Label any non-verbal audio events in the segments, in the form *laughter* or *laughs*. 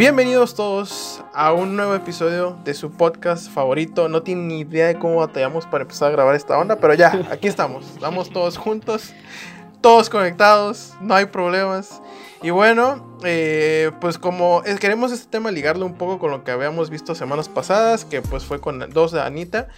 Bienvenidos todos a un nuevo episodio de su podcast favorito. No tienen ni idea de cómo batallamos para empezar a grabar esta onda, pero ya, aquí estamos. Estamos todos juntos, todos conectados, no hay problemas. Y bueno, eh, pues como queremos este tema ligarlo un poco con lo que habíamos visto semanas pasadas, que pues fue con dos de Anita,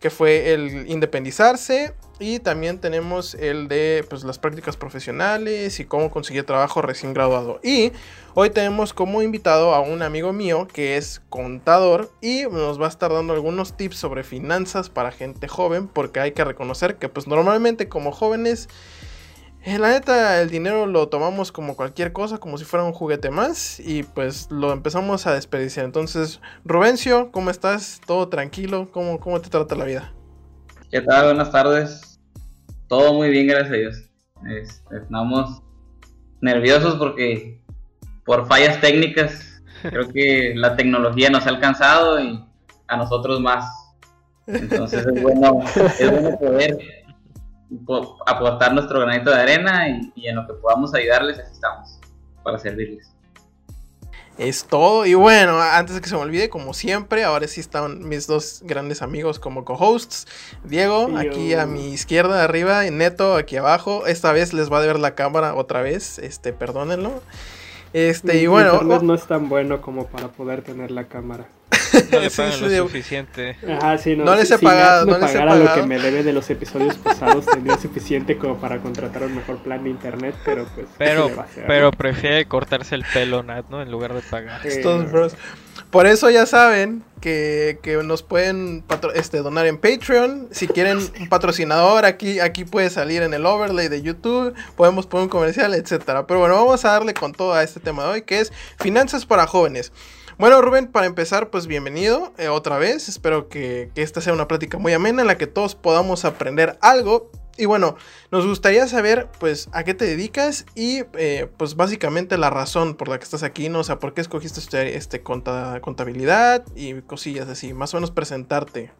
que fue el independizarse y también tenemos el de pues, las prácticas profesionales y cómo conseguir trabajo recién graduado. Y hoy tenemos como invitado a un amigo mío que es contador y nos va a estar dando algunos tips sobre finanzas para gente joven, porque hay que reconocer que pues normalmente como jóvenes la neta, el dinero lo tomamos como cualquier cosa, como si fuera un juguete más, y pues lo empezamos a desperdiciar. Entonces, Rubencio, ¿cómo estás? ¿Todo tranquilo? ¿Cómo, cómo te trata la vida? ¿Qué tal? Buenas tardes. Todo muy bien, gracias a Dios. Estamos nerviosos porque por fallas técnicas, creo que *laughs* la tecnología nos ha alcanzado y a nosotros más. Entonces es bueno, es bueno *laughs* poder aportar nuestro granito de arena y, en lo que podamos ayudarles, aquí estamos para servirles. Es todo. Y bueno, antes de que se me olvide, como siempre, ahora sí están mis dos grandes amigos como co-hosts. Diego, aquí a mi izquierda arriba, y Neto aquí abajo. Esta vez les va a ver la cámara otra vez. Este, perdónenlo. Este, y bueno. no es tan bueno como para poder tener la cámara. *laughs* No le pagan lo suficiente. no, les he pagado. no les he pagado. lo que me debe de los episodios pasados, tendría suficiente como para contratar un mejor plan de internet, pero pues. Pero, pero prefiere cortarse el pelo, Nat, ¿no? En lugar de pagar. Estos bros. Por eso ya saben que, que nos pueden este, donar en Patreon. Si quieren un patrocinador, aquí, aquí puede salir en el overlay de YouTube. Podemos poner un comercial, etcétera. Pero bueno, vamos a darle con todo a este tema de hoy, que es finanzas para jóvenes. Bueno, Rubén, para empezar, pues bienvenido eh, otra vez. Espero que, esta sea una plática muy amena en la que todos podamos aprender algo. Y bueno, nos gustaría saber, pues, a qué te dedicas y, eh, pues, básicamente la razón por la que estás aquí, ¿no? O sea, por qué escogiste estudiar este, contabilidad y cosillas así, más o menos presentarte.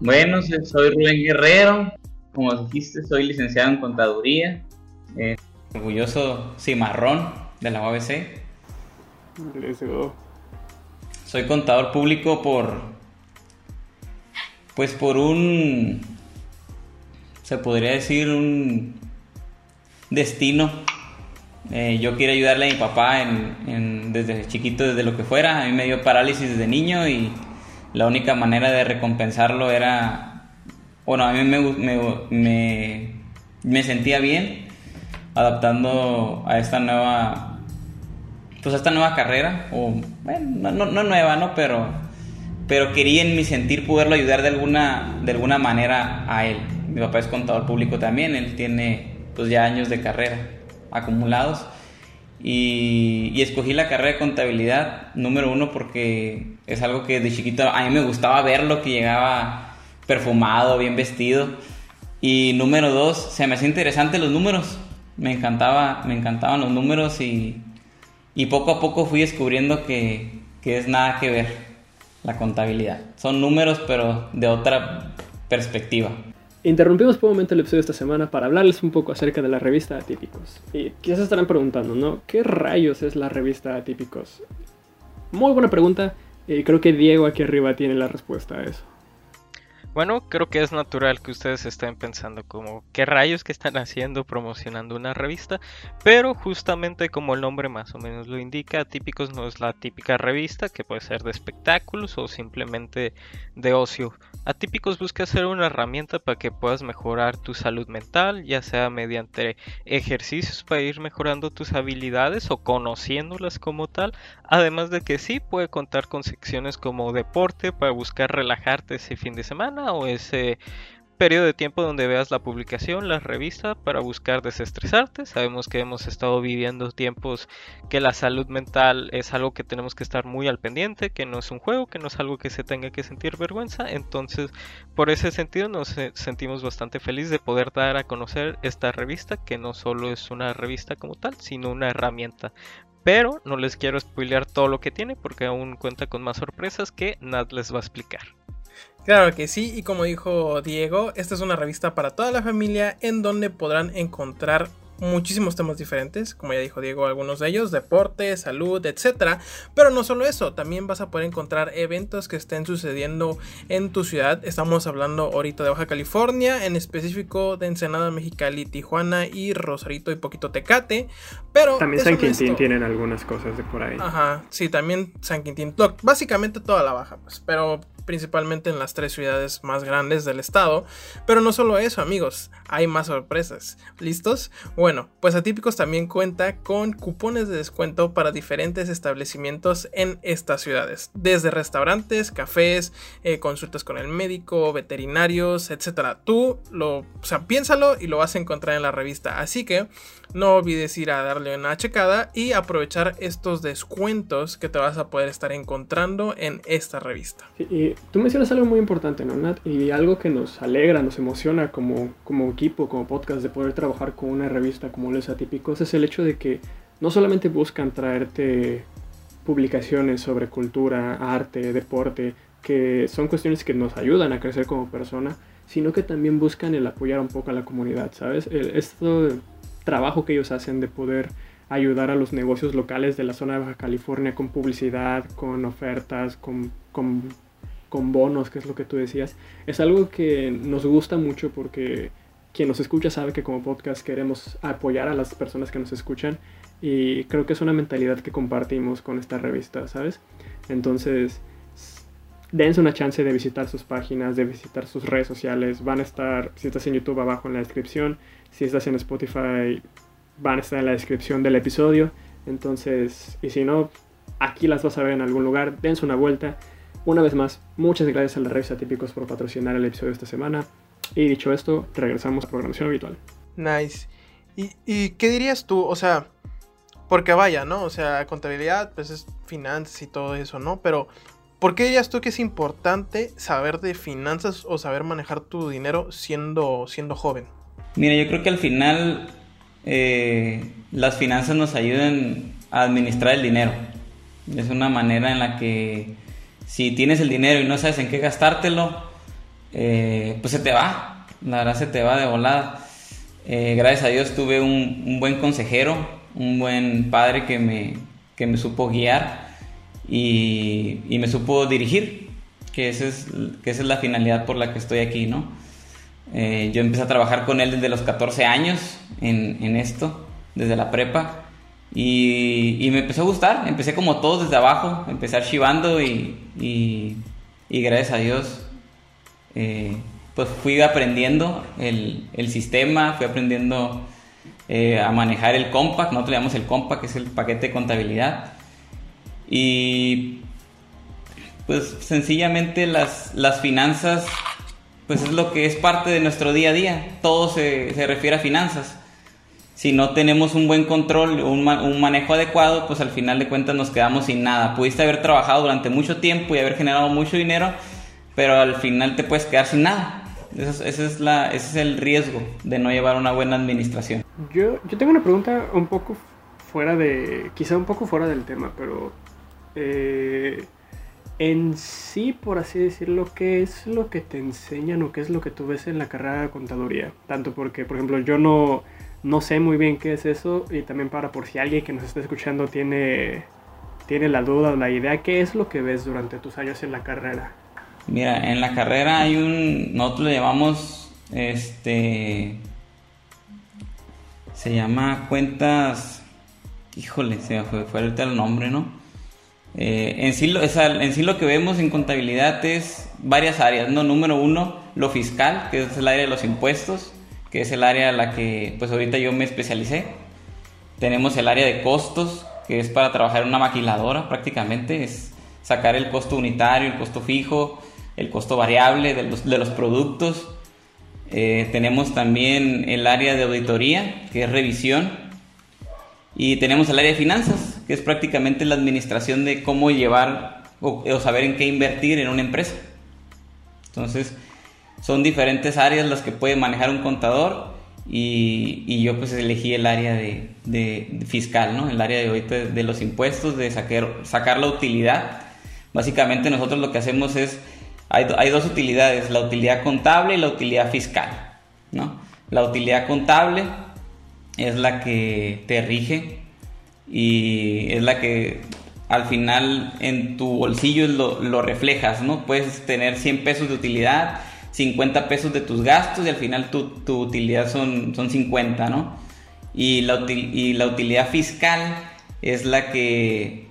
Bueno, soy Rubén Guerrero, como dijiste, soy licenciado en contaduría, eh, orgulloso cimarrón de la UABC. Soy contador público por. Pues por un. Se podría decir un. Destino. Eh, yo quiero ayudarle a mi papá en, desde chiquito, desde lo que fuera. A mí me dio parálisis desde niño y la única manera de recompensarlo era. Bueno, a mí me, me, me sentía bien adaptando a esta nueva pues esta nueva carrera, o bueno, no, no, nueva, ¿no? Pero, pero quería en mi sentir poderlo ayudar de alguna, de alguna manera a él. Mi papá es contador público también, él tiene pues ya años de carrera acumulados. Y, y, escogí la carrera de contabilidad, número uno, porque es algo que de chiquito a mí me gustaba verlo, que llegaba perfumado, bien vestido. Y número dos, se me hacía interesante los números. Me encantaba, me encantaban los números y, y poco a poco fui descubriendo que, que es nada que ver la contabilidad. Son números, pero de otra perspectiva. Interrumpimos por un momento el episodio de esta semana para hablarles un poco acerca de la revista Atípicos. Y quizás estarán preguntando, ¿no? ¿Qué rayos es la revista Atípicos? Muy buena pregunta y creo que Diego aquí arriba tiene la respuesta a eso. Bueno, creo que es natural que ustedes estén pensando como qué rayos que están haciendo promocionando una revista, pero justamente como el nombre más o menos lo indica, Típicos no es la típica revista que puede ser de espectáculos o simplemente de ocio. Atípicos busca ser una herramienta para que puedas mejorar tu salud mental, ya sea mediante ejercicios para ir mejorando tus habilidades o conociéndolas como tal, además de que sí puede contar con secciones como deporte para buscar relajarte ese fin de semana o ese periodo de tiempo donde veas la publicación, la revista, para buscar desestresarte. Sabemos que hemos estado viviendo tiempos que la salud mental es algo que tenemos que estar muy al pendiente, que no es un juego, que no es algo que se tenga que sentir vergüenza. Entonces, por ese sentido, nos sentimos bastante felices de poder dar a conocer esta revista, que no solo es una revista como tal, sino una herramienta. Pero no les quiero spoilear todo lo que tiene porque aún cuenta con más sorpresas que Nat les va a explicar. Claro que sí, y como dijo Diego, esta es una revista para toda la familia en donde podrán encontrar muchísimos temas diferentes, como ya dijo Diego, algunos de ellos, deporte, salud, etcétera. Pero no solo eso, también vas a poder encontrar eventos que estén sucediendo en tu ciudad. Estamos hablando ahorita de Baja California, en específico de Ensenada, Mexicali, Tijuana y Rosarito y poquito Tecate. Pero también San Quintín tienen algunas cosas de por ahí. Ajá, sí, también San Quintín. Básicamente toda la baja, pues. Pero principalmente en las tres ciudades más grandes del estado. Pero no solo eso, amigos, hay más sorpresas. ¿Listos? Bueno, pues Atípicos también cuenta con cupones de descuento para diferentes establecimientos en estas ciudades, desde restaurantes, cafés, eh, consultas con el médico, veterinarios, etc. Tú lo, o sea, piénsalo y lo vas a encontrar en la revista. Así que no olvides ir a darle una checada y aprovechar estos descuentos que te vas a poder estar encontrando en esta revista. y tú mencionas algo muy importante, ¿no, Nat? Y algo que nos alegra, nos emociona como, como equipo, como podcast, de poder trabajar con una revista como Los Atípicos, es el hecho de que no solamente buscan traerte publicaciones sobre cultura, arte, deporte, que son cuestiones que nos ayudan a crecer como persona, sino que también buscan el apoyar un poco a la comunidad, ¿sabes? Esto trabajo que ellos hacen de poder ayudar a los negocios locales de la zona de Baja California con publicidad, con ofertas, con, con, con, bonos, que es lo que tú decías, es algo que nos gusta mucho porque quien nos escucha sabe que como podcast queremos apoyar a las personas que nos escuchan y creo que es una mentalidad que compartimos con esta revista, ¿sabes? Entonces, dense una chance de visitar sus páginas, de visitar sus redes sociales, van a estar, si estás en YouTube, abajo en la descripción si estás en Spotify, van a estar en la descripción del episodio. Entonces, y si no, aquí las vas a ver en algún lugar. Dense una vuelta. Una vez más, muchas gracias a la revista Típicos por patrocinar el episodio esta semana. Y dicho esto, regresamos a programación habitual. Nice. ¿Y, ¿Y, qué dirías tú? O sea, porque vaya, ¿no? O sea, contabilidad, pues es finanzas y todo eso, ¿no? Pero, ¿por qué dirías tú que es importante saber de finanzas o saber manejar tu dinero siendo, siendo joven? Mira, yo creo que al final eh, las finanzas nos ayudan a administrar el dinero. Es una manera en la que si tienes el dinero y no sabes en qué gastártelo, eh, pues se te va. La verdad se te va de volada. Eh, gracias a Dios tuve un, buen consejero, un buen padre que me, que me supo guiar y, y me supo dirigir, que, ese es, que esa es la finalidad por la que estoy aquí, ¿no? Eh, yo empecé a trabajar con él desde los 14 años en, esto, desde la prepa. Y, me empezó a gustar. Empecé como todos desde abajo, empecé archivando y, y, gracias a Dios eh, pues fui aprendiendo el, sistema, fui aprendiendo eh, a manejar el compact, nosotros le llamamos el compact, que es el paquete de contabilidad. Y pues sencillamente las, las finanzas pues es lo que es parte de nuestro día a día. Todo se, refiere a finanzas. Si no tenemos un buen control, un, un manejo adecuado, pues al final de cuentas nos quedamos sin nada. Pudiste haber trabajado durante mucho tiempo y haber generado mucho dinero, pero al final te puedes quedar sin nada. Ese es, la, ese es el riesgo de no llevar una buena administración. Yo, yo tengo una pregunta un poco fuera de, quizá un poco fuera del tema, pero eh, en sí, por así decirlo, ¿qué es lo que te enseñan o qué es lo que tú ves en la carrera de contaduría? Tanto porque, por ejemplo, yo no, no sé muy bien qué es eso y también para por si alguien que nos está escuchando tiene, tiene la duda o la idea, ¿qué es lo que ves durante tus años en la carrera? Mira, en la carrera hay un, nosotros le llamamos, este, se llama cuentas, híjole, se me fue, ahorita el nombre, ¿no? Eh, en, sí, en sí lo que vemos en contabilidad es varias áreas, ¿no? Número uno, lo fiscal, que es el área de los impuestos, que es el área a la que pues ahorita yo me especialicé. Tenemos el área de costos, que es para trabajar en una maquiladora prácticamente, es sacar el costo unitario, el costo fijo, el costo variable de los, de los productos. Eh, tenemos también el área de auditoría, que es revisión. Y tenemos el área de finanzas, que es prácticamente la administración de cómo llevar o, saber en qué invertir en una empresa. Entonces, son diferentes áreas las que puede manejar un contador y, yo pues elegí el área de, fiscal, ¿no? El área de, de los impuestos, de sacar, sacar la utilidad. Básicamente nosotros lo que hacemos es, hay, hay, dos utilidades, la utilidad contable y la utilidad fiscal, ¿no? La utilidad contable es la que te rige y es la que al final en tu bolsillo lo, reflejas, ¿no? Puedes tener 100 pesos de utilidad, 50 pesos de tus gastos y al final tu, utilidad son, son 50, ¿no? Y y la utilidad fiscal es la que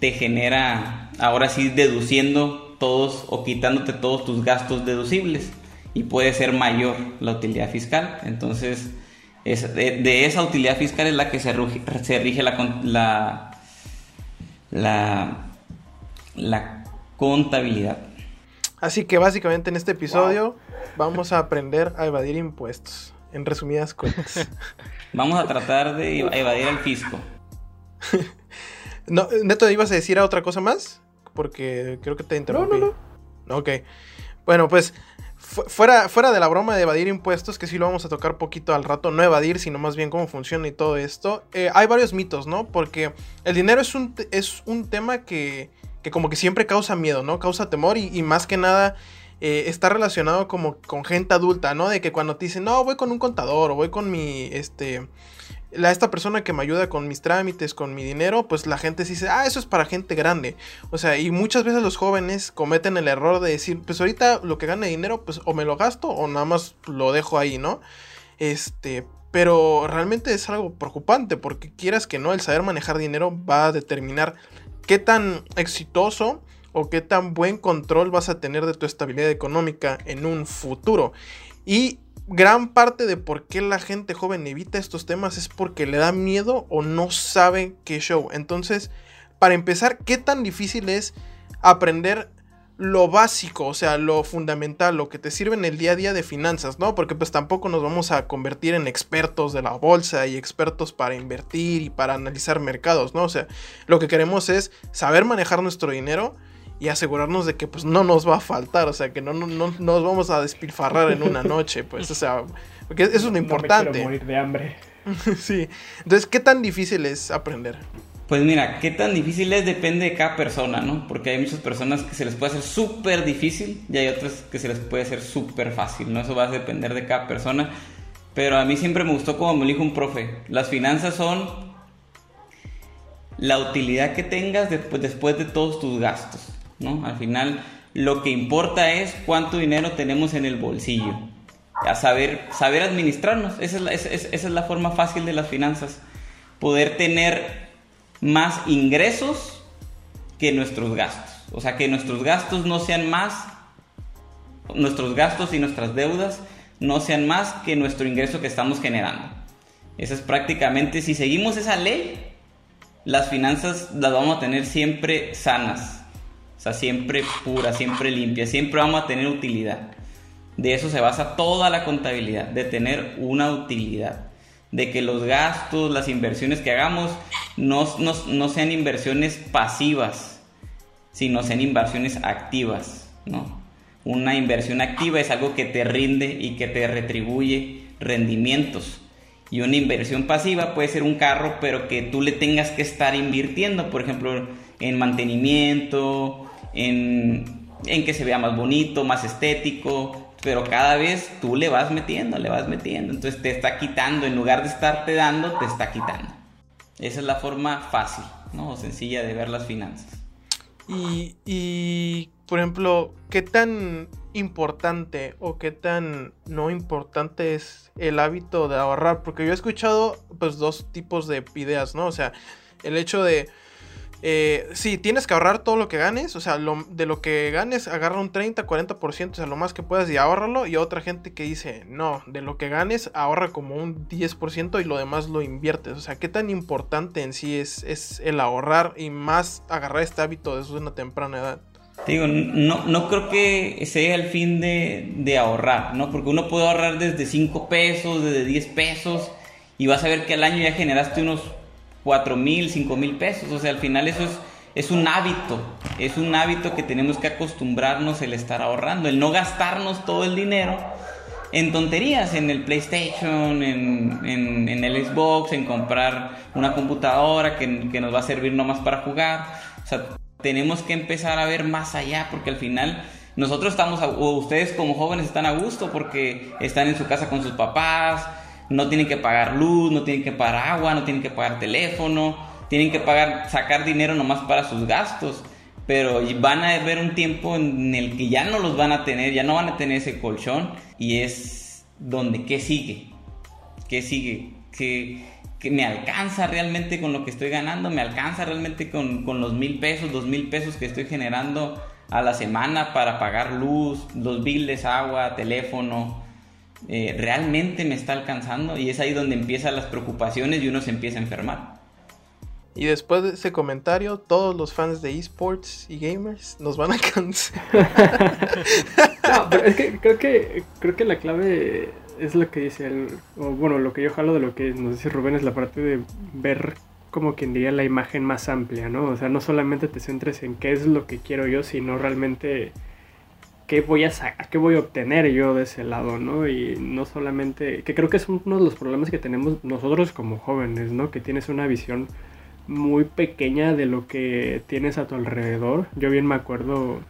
te genera, ahora sí, deduciendo todos o quitándote todos tus gastos deducibles y puede ser mayor la utilidad fiscal. Entonces, es, de, esa utilidad fiscal es la que se, se rige la, la, la, la contabilidad. Así que básicamente en este episodio vamos a aprender a evadir impuestos, en resumidas cuentas. *laughs* vamos a tratar de evadir el fisco. *laughs* no, Neto, ¿ibas a decir otra cosa más? Porque creo que te interrumpí. No, no, no. Ok. Bueno, pues fuera, fuera de la broma de evadir impuestos, que sí lo vamos a tocar poquito al rato, no evadir, sino más bien cómo funciona y todo esto, eh, hay varios mitos, ¿no? Porque el dinero es un, es un tema que, que como que siempre causa miedo, ¿no? Causa temor y, más que nada eh, está relacionado como con gente adulta, ¿no? De que cuando te dicen, no, voy con un contador o voy con mi, este, la, esta persona que me ayuda con mis trámites, con mi dinero, pues la gente dice, ah, eso es para gente grande. O sea, y muchas veces los jóvenes cometen el error de decir, pues ahorita lo que gane dinero, pues o me lo gasto o nada más lo dejo ahí, ¿no? Este, pero realmente es algo preocupante porque quieras que no, el saber manejar dinero va a determinar qué tan exitoso o qué tan buen control vas a tener de tu estabilidad económica en un futuro. Y gran parte de por qué la gente joven evita estos temas es porque le da miedo o no sabe qué show. Entonces, para empezar, ¿qué tan difícil es aprender lo básico, o sea, lo fundamental, lo que te sirve en el día a día de finanzas, ¿no? Porque pues tampoco nos vamos a convertir en expertos de la bolsa y expertos para invertir y para analizar mercados, ¿no? O sea, lo que queremos es saber manejar nuestro dinero y asegurarnos de que pues no nos va a faltar, o sea, que no, no, no nos vamos a despilfarrar en una noche, pues, o sea, porque eso es lo importante. No morir de hambre. *laughs* sí. Entonces, ¿qué tan difícil es aprender? Pues mira, qué tan difícil es depende de cada persona, ¿no? Porque hay muchas personas que se les puede hacer súper difícil y hay otras que se les puede hacer súper fácil, ¿no? Eso va a depender de cada persona. Pero a mí siempre me gustó como me dijo un profe, las finanzas son la utilidad que tengas después, después de todos tus gastos. ¿No? Al final lo que importa es cuánto dinero tenemos en el bolsillo. A saber, saber administrarnos. Esa es, la, forma fácil de las finanzas. Poder tener más ingresos que nuestros gastos. O sea, que nuestros gastos no sean más, nuestros gastos y nuestras deudas no sean más que nuestro ingreso que estamos generando. Esa es prácticamente, si seguimos esa ley, las finanzas las vamos a tener siempre sanas. O sea, siempre pura, siempre limpia, siempre vamos a tener utilidad. De eso se basa toda la contabilidad, de tener una utilidad. De que los gastos, las inversiones que hagamos no, no, sean inversiones pasivas, sino sean inversiones activas, ¿no? Una inversión activa es algo que te rinde y que te retribuye rendimientos. Y una inversión pasiva puede ser un carro, pero que tú le tengas que estar invirtiendo, por ejemplo, en mantenimiento, en, que se vea más bonito, más estético, pero cada vez tú le vas metiendo, le vas metiendo, entonces te está quitando, en lugar de estarte dando, te está quitando. Esa es la forma fácil, ¿no? O sencilla de ver las finanzas. Y, y, por ejemplo, ¿qué tan importante o qué tan no importante es el hábito de ahorrar? Porque yo he escuchado, pues, dos tipos de ideas, ¿no? O sea, el hecho de eh, sí, tienes que ahorrar todo lo que ganes, o sea, de lo que ganes, agarra un 30, 40%, o sea, lo más que puedas y ahórralo. Y otra gente que dice, no, de lo que ganes, ahorra como un 10% y lo demás lo inviertes. O sea, qué tan importante en sí es, el ahorrar y más agarrar este hábito desde una temprana edad. Te digo, no, no creo que sea el fin de, de ahorrar, ¿no? Porque uno puede ahorrar desde 5 pesos, desde 10 pesos, y vas a ver que al año ya generaste unos 4 mil, 5 mil pesos. O sea, al final eso es, es un hábito. Es un hábito que tenemos que acostumbrarnos el estar ahorrando, el no gastarnos todo el dinero en tonterías, en el PlayStation, en, en, el Xbox, en comprar una computadora que, que nos va a servir nomás para jugar. O sea, tenemos que empezar a ver más allá porque al final nosotros estamos, o ustedes como jóvenes están a gusto porque están en su casa con sus papás, no tienen que pagar luz, no tienen que pagar agua, no tienen que pagar teléfono, tienen que pagar, sacar dinero nomás para sus gastos. Pero van a haber un tiempo en el que ya no los van a tener, ya no van a tener ese colchón y es donde, ¿qué sigue? ¿Qué sigue? ¿Qué, que me alcanza realmente con lo que estoy ganando? ¿Me alcanza realmente con, con los mil pesos, dos mil pesos que estoy generando a la semana para pagar luz, los billes, agua, teléfono? Eh, ¿Realmente me está alcanzando? Y es ahí donde empiezan las preocupaciones y uno se empieza a enfermar. Y después de ese comentario, todos los fans de esports y gamers nos van a *laughs* cansar. no, pero es que creo que creo que la clave es lo que dice el, o bueno, lo que yo jalo de lo que nos dice Rubén es la parte de ver como quien diría la imagen más amplia, ¿no? O sea, no solamente te centres en qué es lo que quiero yo, sino realmente qué voy a qué voy a obtener yo de ese lado, ¿no? Y no solamente, que creo que es uno de los problemas que tenemos nosotros como jóvenes, ¿no? Que tienes una visión muy pequeña de lo que tienes a tu alrededor. Yo bien me acuerdo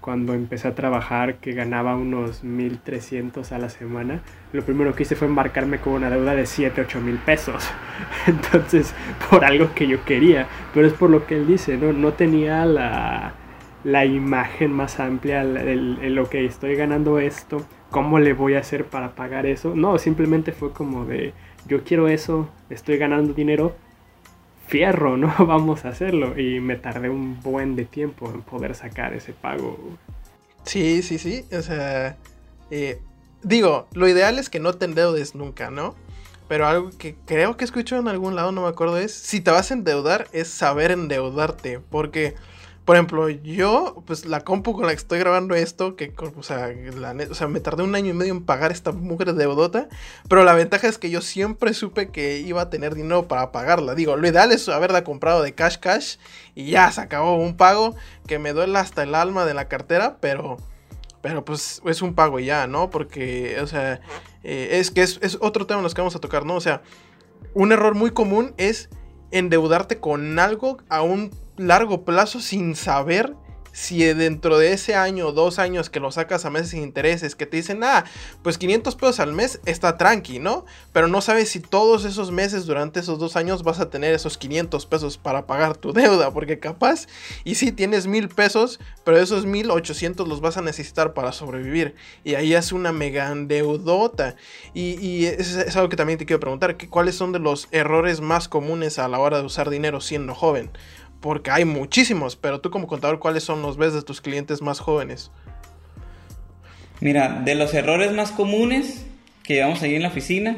cuando empecé a trabajar que ganaba unos 1300 a la semana, lo primero que hice fue embarcarme con una deuda de 7, 8 mil pesos. *laughs* Entonces, por algo que yo quería, pero es por lo que él dice, ¿no? No tenía la, la imagen más amplia, el, lo que estoy ganando esto, cómo le voy a hacer para pagar eso. No, simplemente fue como de, yo quiero eso, estoy ganando dinero, fierro, *laughs* ¿no? Vamos a hacerlo. Y me tardé un buen de tiempo en poder sacar ese pago. Sí, sí, sí. O sea, eh, digo, lo ideal es que no te endeudes nunca, ¿no? Pero algo que creo que escucho en algún lado, no me acuerdo, es si te vas a endeudar, es saber endeudarte. Porque por ejemplo, yo, pues la compu con la que estoy grabando esto, que, o sea, me tardé un año y medio en pagar esta mujer deudota, pero la ventaja es que yo siempre supe que iba a tener dinero para pagarla. Digo, lo ideal es haberla comprado de cash cash y ya se acabó un pago que me duele hasta el alma de la cartera, pero, pero pues es un pago ya, ¿no? Porque, o sea, eh, es que es, es otro tema en los que vamos a tocar, ¿no? O sea, un error muy común es endeudarte con algo a un largo plazo sin saber si dentro de ese año o dos años que lo sacas a meses sin intereses, que te dicen, ah, pues 500 pesos al mes está tranqui, ¿no? Pero no sabes si todos esos meses durante esos dos años vas a tener esos 500 pesos para pagar tu deuda, porque capaz, y sí tienes mil pesos, pero esos 1800 los vas a necesitar para sobrevivir. Y ahí es una mega endeudota. Y, y es, algo que también te quiero preguntar, ¿cuáles son de los errores más comunes a la hora de usar dinero siendo joven? Porque hay muchísimos, pero tú como contador, ¿cuáles son los ves de tus clientes más jóvenes? Mira, de los errores más comunes que llevamos ahí en la oficina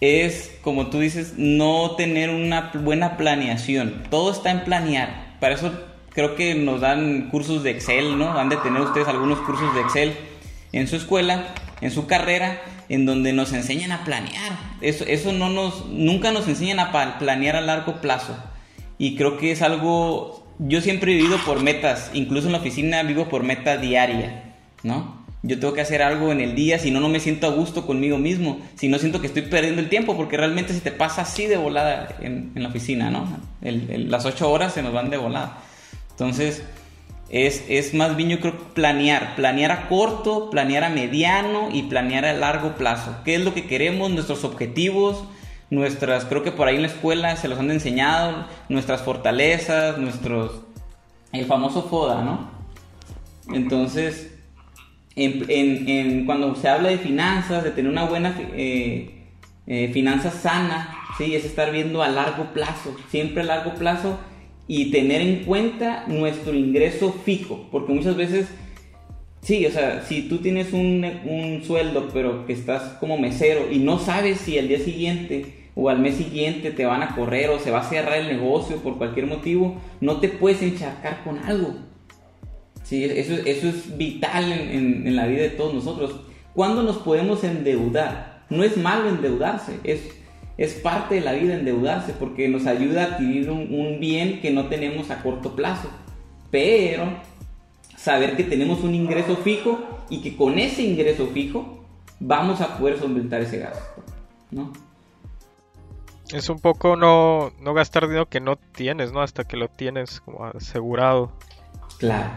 es, como tú dices, no tener una buena planeación. Todo está en planear. Para eso creo que nos dan cursos de Excel, ¿no? Han de tener ustedes algunos cursos de Excel en su escuela, en su carrera, en donde nos enseñan a planear. Eso, eso no nos, nunca nos enseñan a planear a largo plazo. Y creo que es algo, yo siempre he vivido por metas, incluso en la oficina vivo por meta diaria, ¿no? Yo tengo que hacer algo en el día, si no, no me siento a gusto conmigo mismo, si no siento que estoy perdiendo el tiempo, porque realmente se te pasa así de volada en, la oficina, ¿no? las ocho horas se nos van de volada. Entonces, es, es, más bien yo creo planear, planear a corto, planear a mediano y planear a largo plazo. ¿Qué es lo que queremos? Nuestros objetivos, nuestras, creo que por ahí en la escuela se los han enseñado, nuestras fortalezas, nuestros, el famoso FODA, ¿no? Entonces, en, cuando se habla de finanzas, de tener una buena eh, eh, finanza sana, ¿sí? es estar viendo a largo plazo, siempre a largo plazo y tener en cuenta nuestro ingreso fijo, porque muchas veces, sí, o sea, si tú tienes un, un sueldo, pero que estás como mesero y no sabes si el día siguiente o al mes siguiente te van a correr o se va a cerrar el negocio por cualquier motivo, no te puedes encharcar con algo. Sí, eso, eso es vital en, en, la vida de todos nosotros. ¿Cuándo nos podemos endeudar? No es malo endeudarse, es, es parte de la vida endeudarse porque nos ayuda a adquirir un, un bien que no tenemos a corto plazo. Pero saber que tenemos un ingreso fijo y que con ese ingreso fijo vamos a poder solventar ese gasto. ¿no? Es un poco no, no gastar dinero que no tienes, ¿no? Hasta que lo tienes como asegurado. Claro,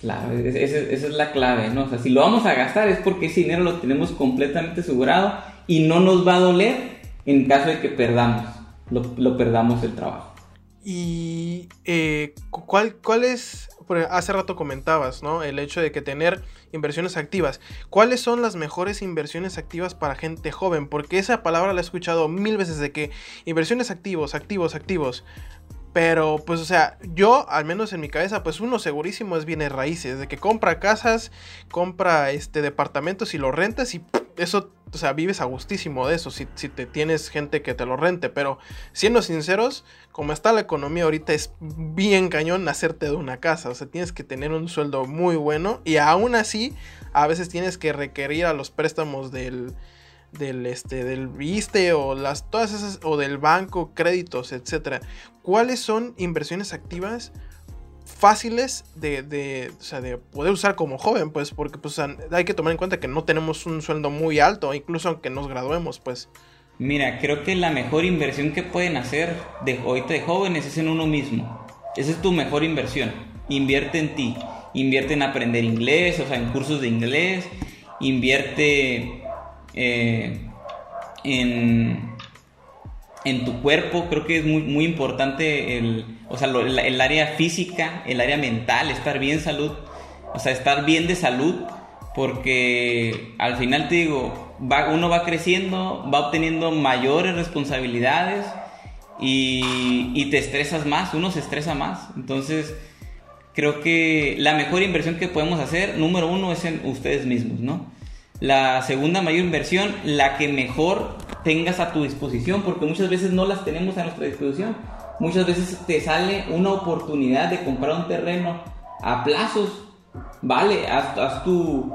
claro, esa, es la clave, ¿no? O sea, si lo vamos a gastar es porque ese dinero lo tenemos completamente asegurado y no nos va a doler en caso de que perdamos, lo, lo perdamos el trabajo. Y eh, ¿cuál, ¿cuál es, hace rato comentabas, ¿no? El hecho de que tener inversiones activas. ¿Cuáles son las mejores inversiones activas para gente joven? Porque esa palabra la he escuchado mil veces de que inversiones activos, activos, activos. Pero, pues, o sea, yo, al menos en mi cabeza, pues uno segurísimo es bienes raíces. De que compra casas, compra este departamentos y lo rentas y eso, o sea, vives a gustísimo de eso si, si, te tienes gente que te lo rente. Pero siendo sinceros, como está la economía ahorita, es bien cañón hacerte de una casa. O sea, tienes que tener un sueldo muy bueno y aún así, a veces tienes que requerir a los préstamos del del este del viste o las todas esas o del banco, créditos, etcétera. ¿Cuáles son inversiones activas fáciles de, de, o sea, de poder usar como joven? Pues porque pues, hay que tomar en cuenta que no tenemos un sueldo muy alto, incluso aunque nos graduemos, pues. Mira, creo que la mejor inversión que pueden hacer de ahorita de jóvenes es en uno mismo. Esa es tu mejor inversión. Invierte en ti. Invierte en aprender inglés, o sea, en cursos de inglés. Invierte eh, en, en tu cuerpo. Creo que es muy, muy importante el, o sea, el, área física, el área mental, estar bien salud, o sea, estar bien de salud, porque al final te digo, va, uno va creciendo, va obteniendo mayores responsabilidades y, y te estresas más, uno se estresa más. Entonces, creo que la mejor inversión que podemos hacer, número uno, es en ustedes mismos, ¿no? La segunda mayor inversión, la que mejor tengas a tu disposición, porque muchas veces no las tenemos a nuestra disposición. Muchas veces te sale una oportunidad de comprar un terreno a plazos. Vale, haz, tu,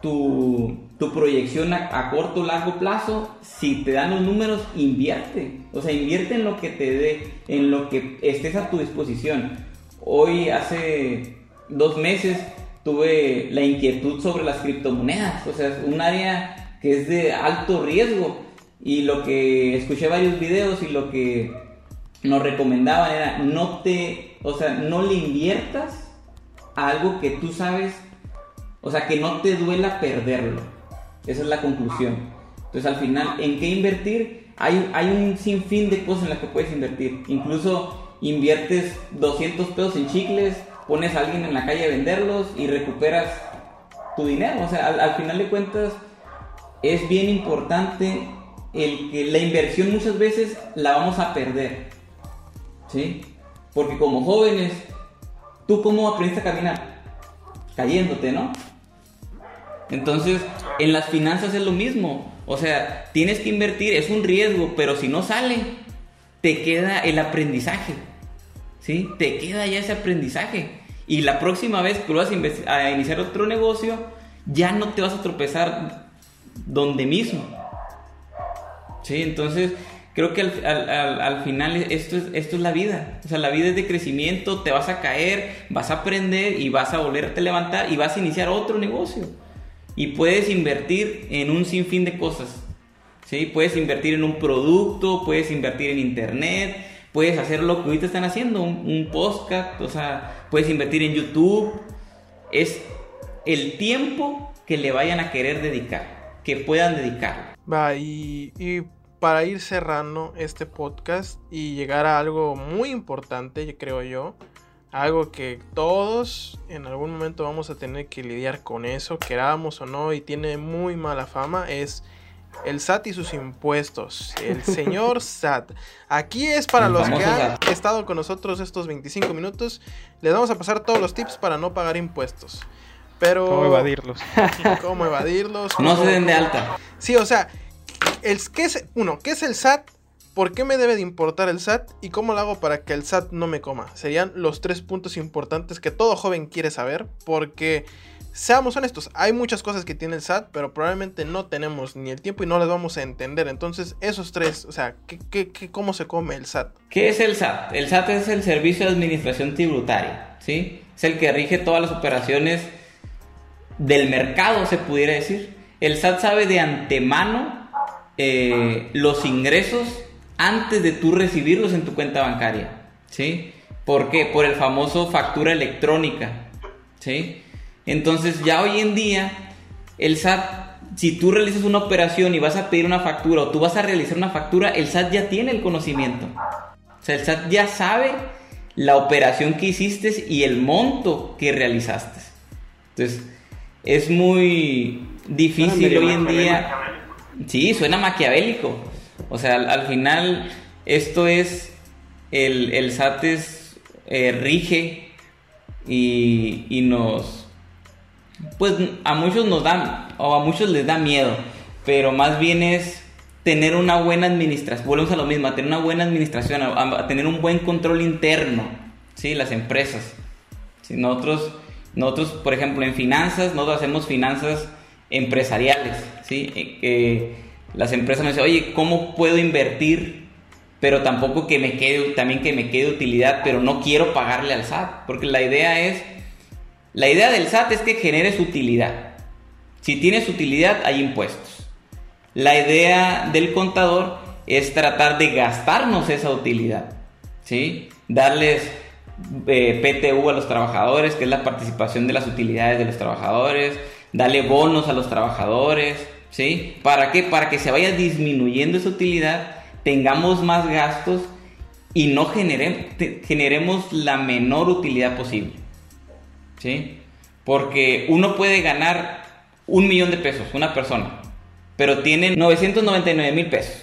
tu, proyección a, corto o largo plazo. Si te dan los números, invierte. O sea, invierte en lo que te dé, en lo que estés a tu disposición. Hoy, hace dos meses, tuve la inquietud sobre las criptomonedas, o sea, es un área que es de alto riesgo y lo que escuché varios videos y lo que nos recomendaban era no te, o sea, no le inviertas a algo que tú sabes, o sea, que no te duela perderlo. Esa es la conclusión. Entonces, al final, ¿en qué invertir? Hay, hay un sinfín de cosas en las que puedes invertir. Incluso inviertes 200 pesos en chicles, pones a alguien en la calle a venderlos y recuperas tu dinero. O sea, al, final de cuentas es bien importante el que la inversión muchas veces la vamos a perder. ¿Sí? Porque como jóvenes, ¿tú cómo aprendiste a caminar? Cayéndote, ¿no? Entonces, en las finanzas es lo mismo. O sea, tienes que invertir, es un riesgo, pero si no sale, te queda el aprendizaje. ¿Sí? Te queda ya ese aprendizaje. Y la próxima vez que vas a, iniciar otro negocio, ya no te vas a tropezar donde mismo. Sí, entonces creo que al, final esto es, esto es la vida. O sea, la vida es de crecimiento, te vas a caer, vas a aprender y vas a volverte a levantar y vas a iniciar otro negocio. Y puedes invertir en un sinfín de cosas. ¿sí? Puedes invertir en un producto, puedes invertir en internet, puedes hacer lo que ahorita están haciendo, un, podcast, o sea, puedes invertir en YouTube. Es el tiempo que le vayan a querer dedicar, que puedan dedicar. Va, y, para ir cerrando este podcast y llegar a algo muy importante, creo yo, algo que todos en algún momento vamos a tener que lidiar con eso, queramos o no, y tiene muy mala fama, es el SAT y sus impuestos. El *laughs* señor SAT. Aquí es para los que han estado con nosotros estos 25 minutos. Les vamos a pasar todos los tips para no pagar impuestos. Pero... ¿Cómo evadirlos? ¿Cómo evadirlos? No se den de alta. Sí, o sea, ¿qué es, uno, ¿qué es el SAT? ¿Por qué me debe de importar el SAT? ¿Y cómo lo hago para que el SAT no me coma? Serían los tres puntos importantes que todo joven quiere saber. Porque seamos honestos, hay muchas cosas que tiene el SAT, pero probablemente no tenemos ni el tiempo y no las vamos a entender. Entonces, esos tres, o sea, ¿qué, cómo se come el SAT? ¿Qué es el SAT? El SAT es el Servicio de Administración Tributaria, ¿sí? Es el que rige todas las operaciones del mercado, se pudiera decir. El SAT sabe de antemano eh, los ingresos antes de tú recibirlos en tu cuenta bancaria, ¿sí? ¿Por qué? Por el famoso factura electrónica, ¿sí? Entonces ya hoy en día el SAT si tú realizas una operación y vas a pedir una factura o tú vas a realizar una factura, el SAT ya tiene el conocimiento. O sea, el SAT ya sabe la operación que hiciste y el monto que realizaste. Entonces, es muy difícil hoy en día. Sí, suena maquiavélico. O sea, al, final, esto es. El, el SAT eh, rige y, y nos pues a muchos nos da, o a muchos les da miedo, pero más bien es tener una buena administración, volvemos a lo mismo, tener una buena administración, a, tener un buen control interno, ¿sí? Las empresas. si Nosotros, nosotros, por ejemplo, en finanzas, nosotros hacemos finanzas empresariales, ¿sí? Eh, las empresas me dicen, oye, ¿cómo puedo invertir? Pero tampoco que me quede, también que me quede utilidad, pero no quiero pagarle al SAT, porque la idea es la idea del SAT es que generes utilidad. Si tienes utilidad, hay impuestos. La idea del contador es tratar de gastarnos esa utilidad. ¿sí? Darles eh, PTU a los trabajadores, que es la participación de las utilidades de los trabajadores. Darle bonos a los trabajadores. ¿sí? ¿Para qué? Para que se vaya disminuyendo esa utilidad, tengamos más gastos y no generemos la menor utilidad posible. ¿sí? Porque uno puede ganar un millón de pesos, una persona, pero tiene 999 mil pesos,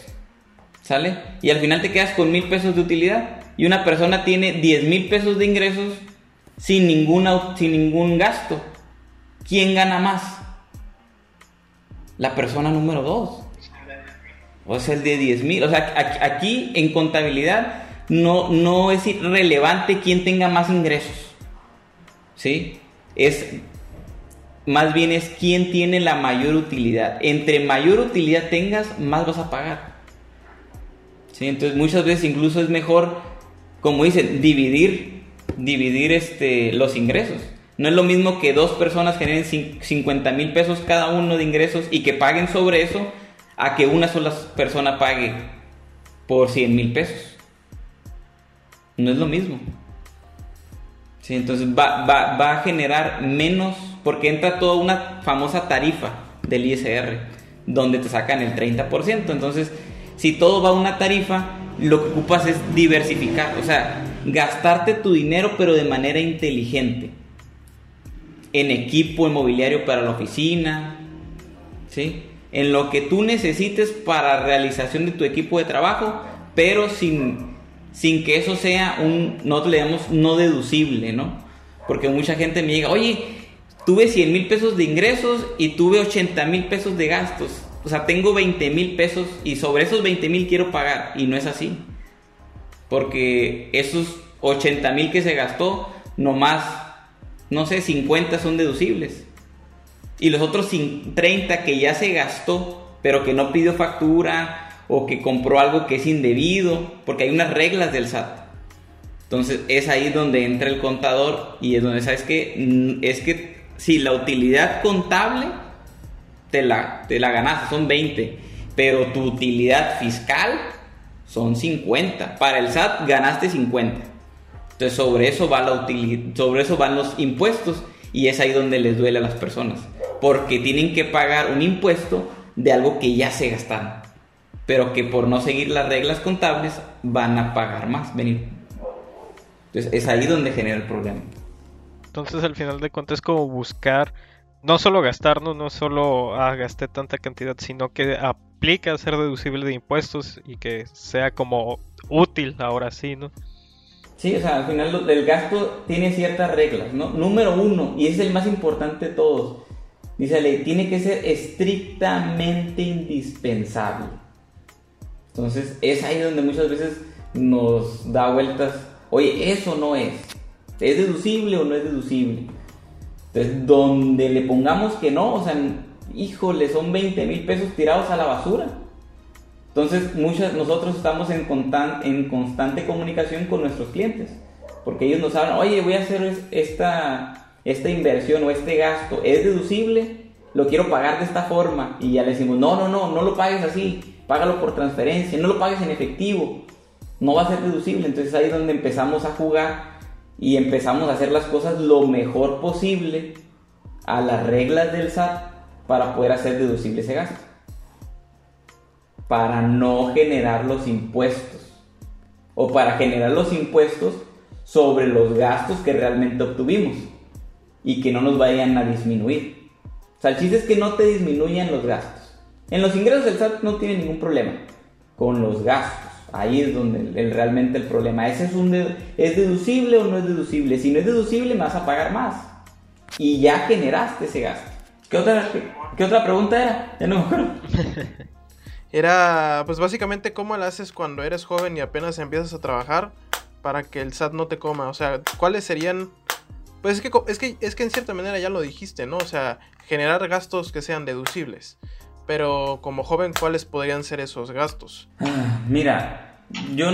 ¿sale? Y al final te quedas con mil pesos de utilidad y una persona tiene 10 mil pesos de ingresos sin, ninguna, sin ningún gasto. ¿Quién gana más? La persona número dos. O sea, el de 10 mil. O sea, aquí en contabilidad no, no es relevante quién tenga más ingresos. ¿sí? Es más bien es quién tiene la mayor utilidad. Entre mayor utilidad tengas, más vas a pagar. ¿Sí? Entonces muchas veces incluso es mejor, como dicen, dividir, dividir este, los ingresos. No es lo mismo que dos personas generen 50 mil pesos cada uno de ingresos y que paguen sobre eso a que una sola persona pague por 100 mil pesos. No es lo mismo. Sí, entonces va, a generar menos, porque entra toda una famosa tarifa del ISR, donde te sacan el 30%. Entonces, si todo va a una tarifa, lo que ocupas es diversificar, o sea, gastarte tu dinero pero de manera inteligente. En equipo inmobiliario para la oficina, ¿sí? En lo que tú necesites para realización de tu equipo de trabajo, pero sin sin que eso sea un, llamamos no deducible, ¿no? Porque mucha gente me diga, oye, tuve 100 mil pesos de ingresos y tuve 80 mil pesos de gastos. O sea, tengo 20 mil pesos y sobre esos 20 mil quiero pagar. Y no es así. Porque esos 80 mil que se gastó, nomás, no sé, 50 son deducibles. Y los otros 30 que ya se gastó, pero que no pidió factura, o que compró algo que es indebido, porque hay unas reglas del SAT. Entonces es ahí donde entra el contador y es donde sabes que mm, es que si la utilidad contable te la, te la ganaste, son 20, pero tu utilidad fiscal son 50. Para el SAT ganaste 50. Entonces sobre eso, va la sobre eso van los impuestos y es ahí donde les duele a las personas, porque tienen que pagar un impuesto de algo que ya se gastaron pero que por no seguir las reglas contables van a pagar más. Venir. Entonces es ahí donde genera el problema. Entonces al final de cuentas es como buscar no solo gastarnos, no solo ah, gasté tanta cantidad, sino que aplica ser deducible de impuestos y que sea como útil ahora sí, ¿no? Sí, o sea, al final el gasto tiene ciertas reglas, ¿no? Número uno, y es el más importante de todos, dice la tiene que ser estrictamente indispensable. Entonces es ahí donde muchas veces nos da vueltas, oye, eso no es, ¿es deducible o no es deducible? Entonces, donde le pongamos que no, o sea, híjole, son 20 mil pesos tirados a la basura. Entonces, nosotros estamos en, en constante comunicación con nuestros clientes, porque ellos nos hablan, oye, voy a hacer esta, esta inversión o este gasto, ¿es deducible? Lo quiero pagar de esta forma. Y ya le decimos, no, no, no, no lo pagues así págalo por transferencia, no lo pagues en efectivo, no va a ser deducible. Entonces ahí es donde empezamos a jugar y empezamos a hacer las cosas lo mejor posible a las reglas del SAT para poder hacer deducible ese gasto. Para no generar los impuestos. O para generar los impuestos sobre los gastos que realmente obtuvimos. Y que no nos vayan a disminuir. O sea, el chiste es que no te disminuyan los gastos. En los ingresos del SAT no tiene ningún problema. Con los gastos. Ahí es donde el, realmente el problema. ¿Ese es, un ¿Es deducible o no es deducible? Si no es deducible, me vas a pagar más. Y ya generaste ese gasto. ¿Qué otra, qué otra pregunta era? Ya no me acuerdo. *laughs* Era, pues básicamente, ¿cómo lo haces cuando eres joven y apenas empiezas a trabajar para que el SAT no te coma? O sea, ¿cuáles serían? Pues es que, es que, es que en cierta manera ya lo dijiste, ¿no? O sea, generar gastos que sean deducibles. Pero como joven, ¿cuáles podrían ser esos gastos? Ah, mira, yo,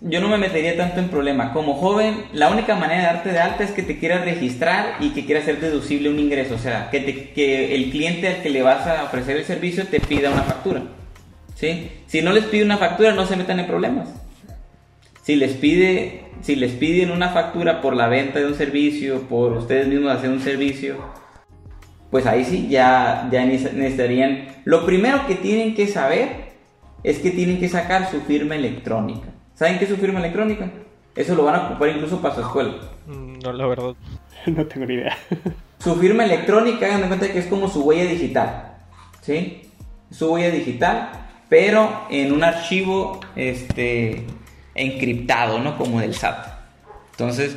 yo no me metería tanto en problema. Como joven, la única manera de darte de alta es que te quieras registrar y que quieras hacer deducible un ingreso. O sea, que, te, que el cliente al que le vas a ofrecer el servicio te pida una factura. ¿Sí? Si no les pide una factura, no se metan en problemas. Si les pide, si les piden una factura por la venta de un servicio, por ustedes mismos hacer un servicio, pues ahí sí ya, ya necesitarían... Lo primero que tienen que saber es que tienen que sacar su firma electrónica. ¿Saben qué es su firma electrónica? Eso lo van a ocupar incluso para su escuela. Mm, no, la verdad. *laughs* No tengo ni idea. *laughs* Su firma electrónica, hagan de cuenta que es como su huella digital. ¿Sí? Su huella digital, pero en un archivo este, encriptado, ¿no? Como del SAT. Entonces,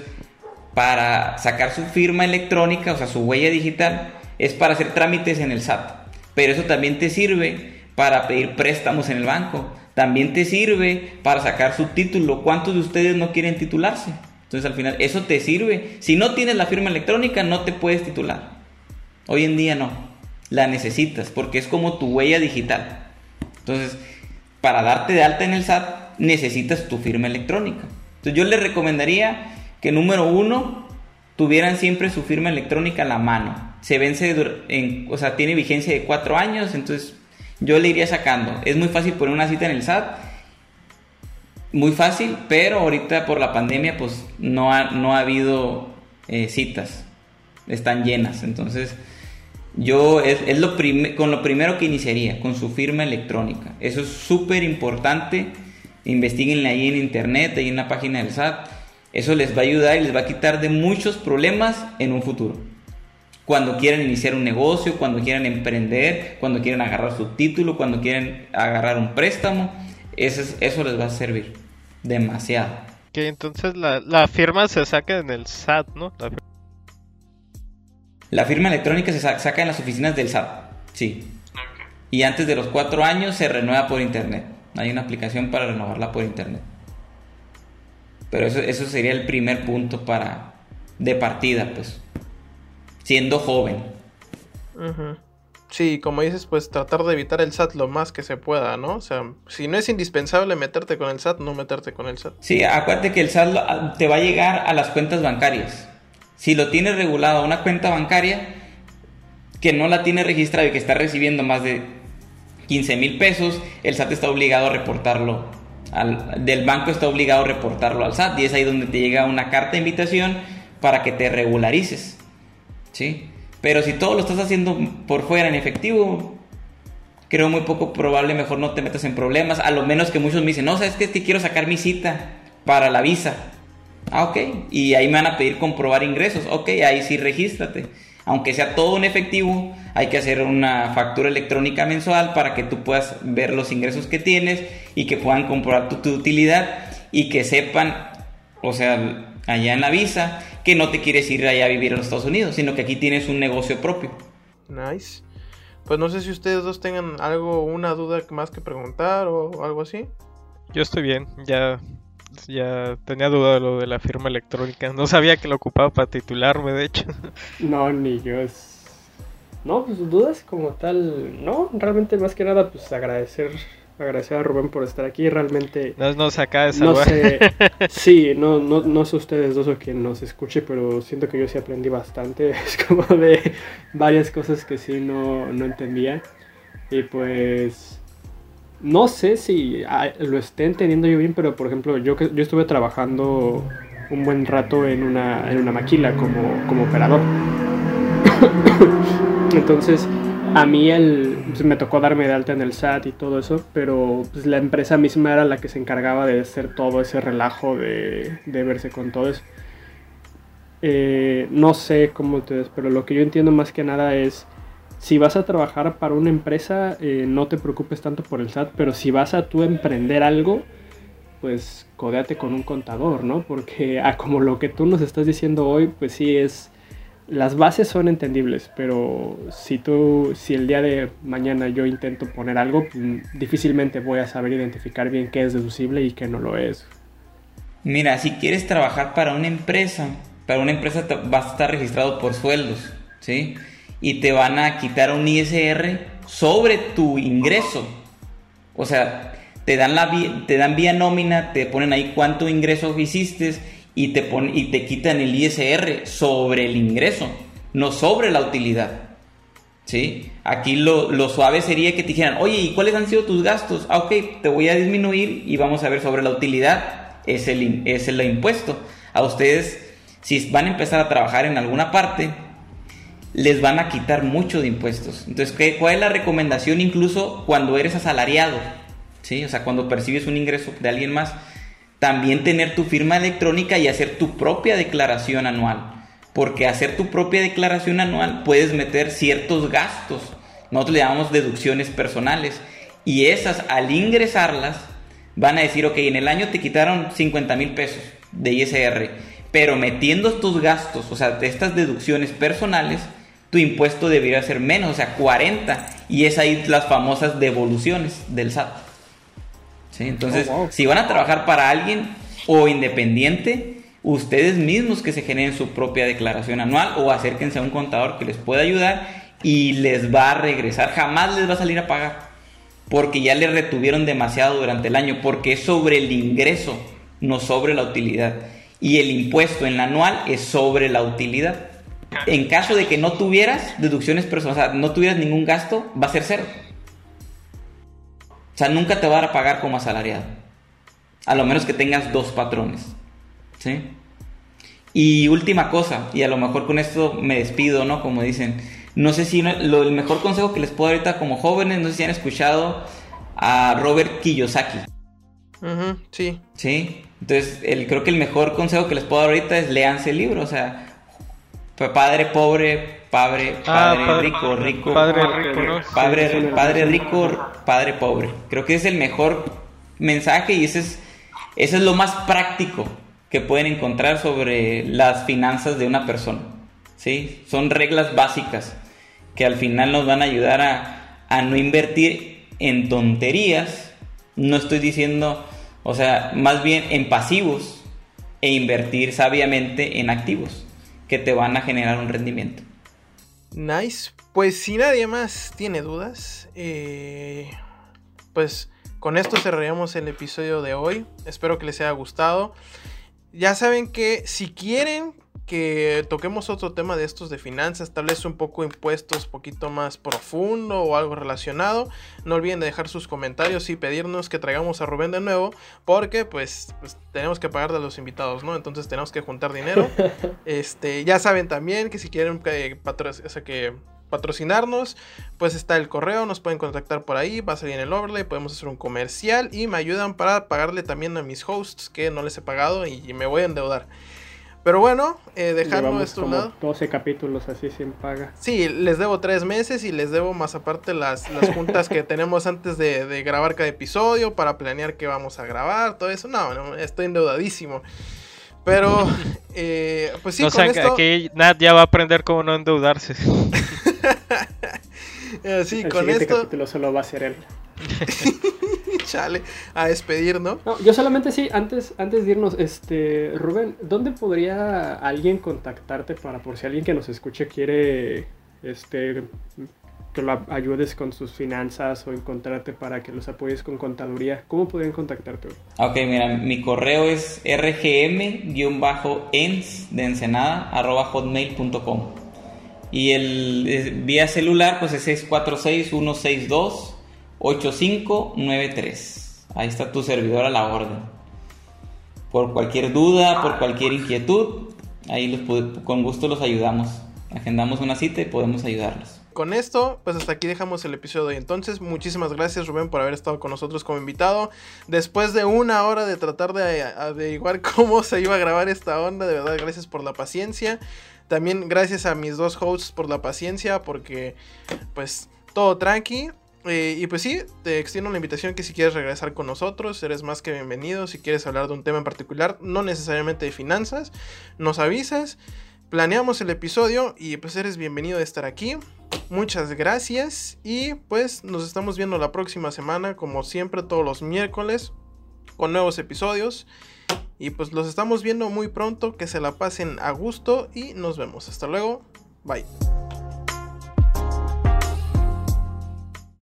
para sacar su firma electrónica, o sea, su huella digital, es para hacer trámites en el SAT, pero eso también te sirve para pedir préstamos en el banco, también te sirve para sacar su título. ¿Cuántos de ustedes no quieren titularse? Entonces al final eso te sirve. Si no tienes la firma electrónica no te puedes titular. Hoy en día no, la necesitas porque es como tu huella digital. Entonces, para darte de alta en el SAT necesitas tu firma electrónica. Entonces yo les recomendaría que número uno, tuvieran siempre su firma electrónica a la mano. Se vence, en, o sea, tiene vigencia de cuatro años, entonces yo le iría sacando. Es muy fácil poner una cita en el SAT, muy fácil, pero ahorita por la pandemia pues no ha, no ha habido eh, citas, están llenas, entonces yo es, es lo con lo primero que iniciaría, con su firma electrónica. Eso es súper importante, investiguenle ahí en internet, ahí en la página del SAT eso les va a ayudar y les va a quitar de muchos problemas en un futuro. Cuando quieran iniciar un negocio, cuando quieran emprender, cuando quieran agarrar su título, cuando quieren agarrar un préstamo, eso, eso les va a servir demasiado. Que entonces la, firma se saca en el SAT, ¿no? La... firma electrónica se saca en las oficinas del SAT, sí. Y antes de los cuatro años se renueva por internet. Hay una aplicación para renovarla por internet. Pero eso, eso sería el primer punto para de partida, pues. Siendo joven. Sí, como dices, pues tratar de evitar el SAT lo más que se pueda, ¿no? O sea, si no es indispensable meterte con el SAT, no meterte con el SAT. Sí, acuérdate que el SAT te va a llegar a las cuentas bancarias. Si lo tienes regulado una cuenta bancaria que no la tiene registrada y que está recibiendo más de 15 mil pesos, el SAT está obligado a reportarlo del banco está obligado a reportarlo al SAT y es ahí donde te llega una carta de invitación para que te regularices. ¿Sí? Pero si todo lo estás haciendo por fuera en efectivo, creo muy poco probable, mejor no te metas en problemas. A lo menos que muchos me dicen, no, sabes que quiero sacar mi cita para la visa. Ah, ok. Y ahí me van a pedir comprobar ingresos. Ok, ahí sí regístrate aunque sea todo en efectivo, hay que hacer una factura electrónica mensual para que tú puedas ver los ingresos que tienes y que puedan comprobar tu, utilidad y que sepan, o sea, allá en la visa, que no te quieres ir allá a vivir a los Estados Unidos, sino que aquí tienes un negocio propio. Nice. Pues no sé si ustedes dos tengan algo, una duda más que preguntar o algo así. Yo estoy bien, ya ya tenía duda de lo de la firma electrónica. No sabía que lo ocupaba para titularme, de hecho. *laughs* No, ni yo. No, pues dudas como tal. No, realmente más que nada, pues agradecer. Agradecer a Rubén por estar aquí. Realmente. No, no se acaba de No sé. *laughs* Sí, no, no, no sé ustedes dos o quien nos escuche, pero siento que yo sí aprendí bastante. *laughs* Es como de varias cosas que sí no, no entendía. Y pues no sé si ah, lo esté entendiendo yo bien, pero por ejemplo, yo, yo estuve trabajando un buen rato en una, en una maquila como, como operador. *coughs* Entonces, a mí el, pues, me tocó darme de alta en el SAT y todo eso, pero pues, la empresa misma era la que se encargaba de hacer todo ese relajo de, de verse con todo eso. Eh, no sé cómo ustedes, pero lo que yo entiendo más que nada es, si vas a trabajar para una empresa, eh, no te preocupes tanto por el SAT, pero si vas a tú emprender algo, pues codéate con un contador, ¿no? Porque *laughs* a como lo que tú nos estás diciendo hoy, pues sí es las bases son entendibles, pero si tú, si el día de mañana yo intento poner algo, pues, difícilmente voy a saber identificar bien qué es deducible y qué no lo es. Mira, si quieres trabajar para una empresa, para una empresa vas a estar registrado por sueldos, ¿sí? Y te van a quitar un ISR sobre tu ingreso. O sea, te dan, la, te dan vía nómina, te ponen ahí cuánto ingreso hiciste y te, y te quitan el ISR sobre el ingreso, no sobre la utilidad. ¿Sí? Aquí lo, suave sería que te dijeran, oye, ¿y cuáles han sido tus gastos? Ah, ok, te voy a disminuir y vamos a ver sobre la utilidad, es el, es el impuesto. A ustedes, si van a empezar a trabajar en alguna parte, les van a quitar mucho de impuestos. Entonces, ¿qué, ¿cuál es la recomendación incluso cuando eres asalariado? ¿Sí? O sea, cuando percibes un ingreso de alguien más, también tener tu firma electrónica y hacer tu propia declaración anual. Porque hacer tu propia declaración anual puedes meter ciertos gastos. Nosotros le llamamos deducciones personales. Y esas, al ingresarlas, van a decir, ok, en el año te quitaron 50 mil pesos de ISR. Pero metiendo tus gastos, o sea, estas deducciones personales, tu impuesto debería ser menos, o sea, 40. Y es ahí las famosas devoluciones del SAT. Entonces, oh, si van a trabajar para alguien o independiente, ustedes mismos que se generen su propia declaración anual o acérquense a un contador que les pueda ayudar y les va a regresar, jamás les va a salir a pagar, porque ya le retuvieron demasiado durante el año, porque es sobre el ingreso, no sobre la utilidad. Y el impuesto en la anual es sobre la utilidad. En caso de que no tuvieras deducciones personales, o sea, no tuvieras ningún gasto, va a ser cero. O sea, nunca te va a dar a pagar como asalariado. A lo menos que tengas dos patrones. ¿Sí? Y última cosa, y a lo mejor con esto me despido, ¿no? Como dicen. No sé si lo, el mejor consejo que les puedo dar ahorita como jóvenes, no sé si han escuchado a Robert Kiyosaki. sí. Sí. Entonces, el, creo que el mejor consejo que les puedo dar ahorita es leanse el libro. O sea, padre pobre, padre, ah, padre, rico, rico, padre rico, ¿no? padre, padre rico, padre pobre. Creo que es el mejor mensaje y ese es, ese es lo más práctico que pueden encontrar sobre las finanzas de una persona. ¿sí? Son reglas básicas que al final nos van a ayudar a, a no invertir en tonterías. No estoy diciendo, o sea, más bien en pasivos e invertir sabiamente en activos que te van a generar un rendimiento. Nice. Pues si nadie más tiene dudas, eh, pues con esto cerraríamos el episodio de hoy. Espero que les haya gustado. Ya saben que si quieren que toquemos otro tema de estos de finanzas, tal vez un poco impuestos, poquito más profundo o algo relacionado. No olviden de dejar sus comentarios y pedirnos que traigamos a Rubén de nuevo, porque pues, pues tenemos que pagarle a los invitados, ¿no? Entonces tenemos que juntar dinero. *laughs* este, ya saben también que si quieren que, que patrocinarnos, pues está el correo, nos pueden contactar por ahí, va a salir en el overlay, podemos hacer un comercial y me ayudan para pagarle también a mis hosts que no les he pagado y me voy a endeudar. Pero bueno, eh, dejando esto a un lado. 12 capítulos así sin paga. Sí, les debo tres meses y les debo más aparte las, las juntas que *laughs* tenemos antes de, grabar cada episodio para planear qué vamos a grabar, todo eso. No, estoy endeudadísimo. Pero, *laughs* eh, pues sí, con sea, esto... aquí Nat ya va a aprender cómo no endeudarse. *laughs* Eh, sí, El con esto. capítulo solo va a ser él. *laughs* Chale, a despedir, ¿no? Yo solamente sí, antes, antes de irnos, este, Rubén, ¿dónde podría alguien contactarte para por si alguien que nos escuche quiere este que lo ayudes con sus finanzas o encontrarte para que los apoyes con contaduría? ¿Cómo podrían contactarte? Ok, mira, mi correo es rgm-ens de ensenada arroba hotmail.com y el vía celular pues es 646 162 8593. Ahí está tu servidor a la orden. Por cualquier duda, por cualquier inquietud, ahí los, con gusto los ayudamos. Agendamos una cita y podemos ayudarlos. con esto, pues hasta aquí dejamos el episodio. Y entonces, muchísimas gracias Rubén por haber estado con nosotros como invitado. Después de una hora de tratar de averiguar *laughs* cómo se iba a grabar esta onda, de verdad, gracias por la paciencia. También gracias a mis dos hosts por la paciencia, porque pues todo tranqui. Eh, y pues sí, te extiendo una invitación que si quieres regresar con nosotros, eres más que bienvenido. Si quieres hablar de un tema en particular, no necesariamente de finanzas, nos avisas, planeamos el episodio y pues eres bienvenido de estar aquí. Muchas gracias y pues nos estamos viendo la próxima semana, como siempre, todos los miércoles, con nuevos episodios. Y pues los estamos viendo muy pronto, que se la pasen a gusto y nos vemos. Hasta luego, bye.